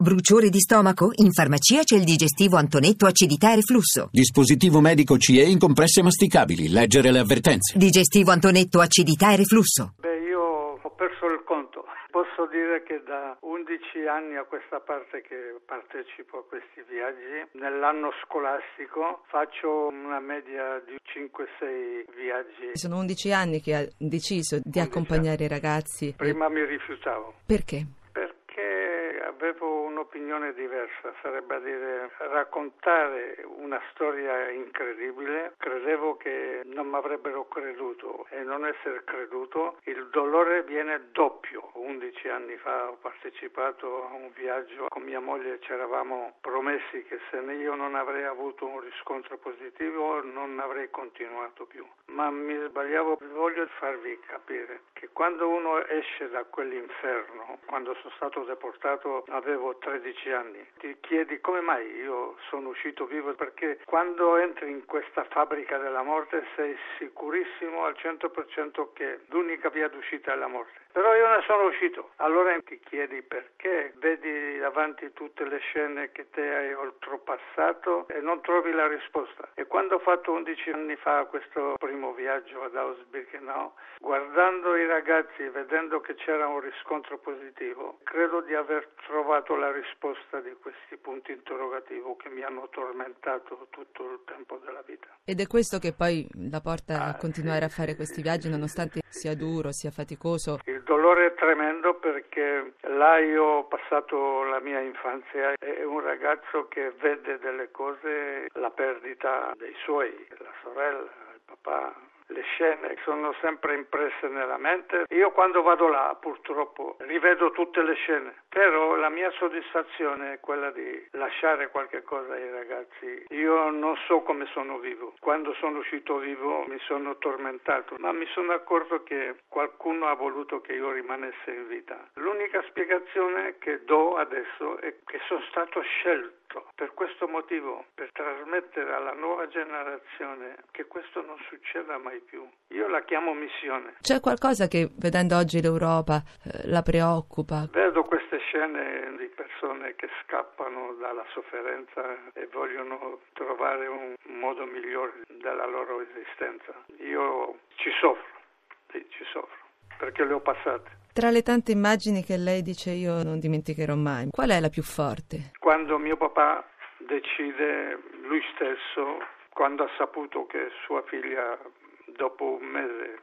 Bruciore di stomaco? In farmacia c'è il digestivo Antonetto acidità e reflusso. Dispositivo medico CE in compresse masticabili. Leggere le avvertenze. Digestivo Antonetto acidità e reflusso. Beh, io ho perso il conto. Posso dire che da 11 anni a questa parte che partecipo a questi viaggi, nell'anno scolastico faccio una media di 5-6 viaggi. Sono 11 anni che ha deciso di accompagnare i ragazzi. Prima mi rifiutavo. Perché? Avevo un'opinione diversa, sarebbe a dire raccontare una storia incredibile. Credevo che non mi avrebbero creduto e non essere creduto, il dolore viene doppio. 11 anni fa ho partecipato a un viaggio con mia moglie, ci eravamo promessi che se io non avrei avuto un riscontro positivo non avrei continuato più. Ma mi sbagliavo, voglio farvi capire che quando uno esce da quell'inferno, quando sono stato deportato avevo 13 anni. Ti chiedi come mai io sono uscito vivo perché quando entri in questa fabbrica della morte sei sicurissimo al 100% che l'unica via d'uscita è la morte. Però io ne sono uscito. Allora ti chiedi perché vedi davanti tutte le scene che te hai oltrepassato e non trovi la risposta. E quando ho fatto 11 anni fa questo primo viaggio ad Auschwitz-Birkenau, guardando i ragazzi e vedendo che c'era un riscontro positivo, credo di aver trovato la risposta di questi punti interrogativi che mi hanno tormentato tutto il tempo della vita. Ed è questo che poi la porta a continuare a fare questi viaggi nonostante sia duro, sia faticoso. Il dolore tremendo perché là io ho passato la mia infanzia, è un ragazzo che vede delle cose, la perdita dei suoi, la sorella, il papà, le scene sono sempre impresse nella mente. Io quando vado là purtroppo rivedo tutte le scene, però la mia soddisfazione è quella di lasciare qualche cosa ai ragazzi. Io non so come sono vivo. Quando sono uscito vivo mi sono tormentato, ma mi sono accorto che qualcuno ha voluto che io rimanessi in vita. L'unica spiegazione che do adesso è che sono stato scelto per questo motivo, per trasmettere alla nuova generazione che questo non succeda mai più. Io la chiamo missione. C'è qualcosa che vedendo oggi l'Europa eh, la preoccupa? Vedo queste scene di persone che scappano dalla sofferenza e vogliono trovare un modo migliore della loro esistenza. Io ci soffro, sì, ci soffro, perché le ho passate. Tra le tante immagini che lei dice io non dimenticherò mai, qual è la più forte? Quando mio papà decide lui stesso, quando ha saputo che sua figlia dopo un mese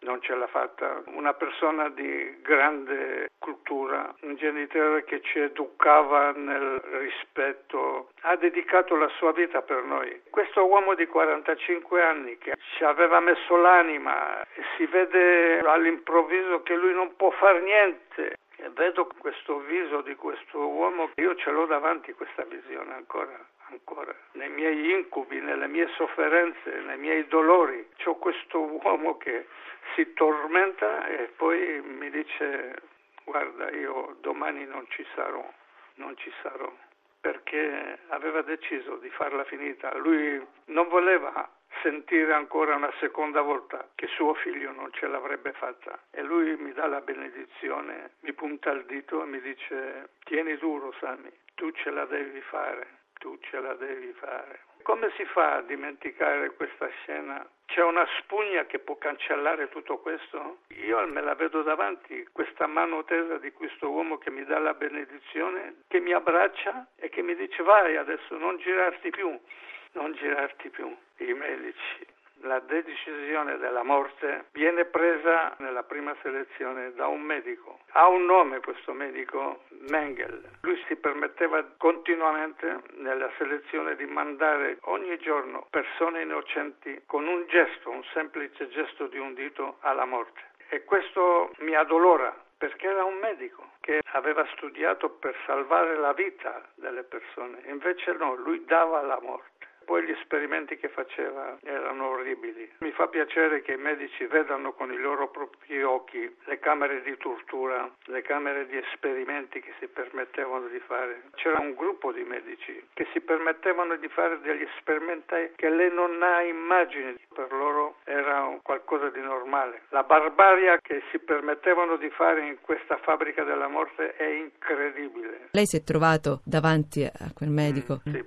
non ce l'ha fatta, una persona di grande cultura, un genitore che ci educava nel rispetto, ha dedicato la sua vita per noi. Questo uomo di 45 anni che ci aveva messo l'anima e si vede all'improvviso che lui non può fare niente. E vedo questo viso di questo uomo, io ce l'ho davanti questa visione ancora ancora, nei miei incubi, nelle mie sofferenze, nei miei dolori. C'ho questo uomo che si tormenta e poi mi dice guarda io domani non ci sarò, non ci sarò, perché aveva deciso di farla finita. Lui non voleva sentire ancora una seconda volta che suo figlio non ce l'avrebbe fatta e lui mi dà la benedizione, mi punta il dito e mi dice tieni duro Sammy, tu ce la devi fare tu ce la devi fare. Come si fa a dimenticare questa scena? C'è una spugna che può cancellare tutto questo? Io me la vedo davanti, questa mano tesa di questo uomo che mi dà la benedizione, che mi abbraccia e che mi dice vai adesso, non girarti più, non girarti più. I medici la decisione della morte viene presa nella prima selezione da un medico. Ha un nome questo medico, Mengel. Lui si permetteva continuamente nella selezione di mandare ogni giorno persone innocenti con un gesto, un semplice gesto di un dito alla morte. E questo mi addolora perché era un medico che aveva studiato per salvare la vita delle persone, invece no, lui dava la morte Poi gli esperimenti che faceva erano orribili. Mi fa piacere che i medici vedano con i loro propri occhi le camere di tortura, le camere di esperimenti che si permettevano di fare. C'era un gruppo di medici che si permettevano di fare degli esperimenti che lei non ha immagini. Per loro era qualcosa di normale. La barbaria che si permettevano di fare in questa fabbrica della morte è incredibile. Lei si è trovato davanti a quel medico? Mm, sì, mi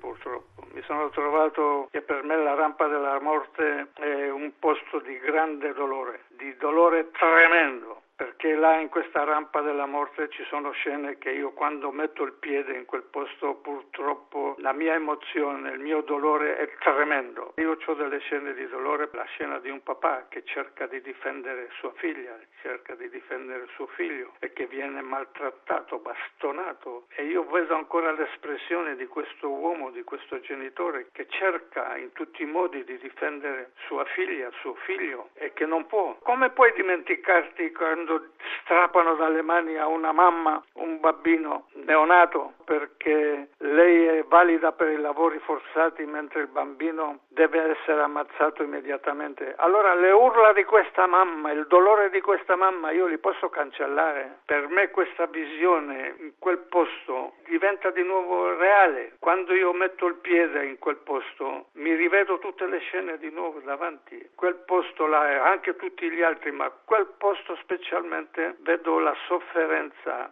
sono trovato che per me la rampa della morte è un posto di grande dolore, di dolore tremendo perché là in questa rampa della morte ci sono scene che io quando metto il piede in quel posto purtroppo la mia emozione, il mio dolore è tremendo. Io ho delle scene di dolore, la scena di un papà che cerca di difendere sua figlia, cerca di difendere suo figlio e che viene maltrattato, bastonato e io vedo ancora l'espressione di questo uomo, di questo genitore che cerca in tutti i modi di difendere sua figlia, suo figlio e che non può. Come puoi dimenticarti quando strappano dalle mani a una mamma un bambino neonato perché lei è valida per i lavori forzati mentre il bambino deve essere ammazzato immediatamente. Allora le urla di questa mamma, il dolore di questa mamma io li posso cancellare. Per me questa visione in quel posto diventa di nuovo reale. Quando io metto il piede in quel posto mi rivedo tutte le scene di nuovo davanti. Quel posto là, anche tutti gli altri, ma quel posto specialmente vedo la sofferenza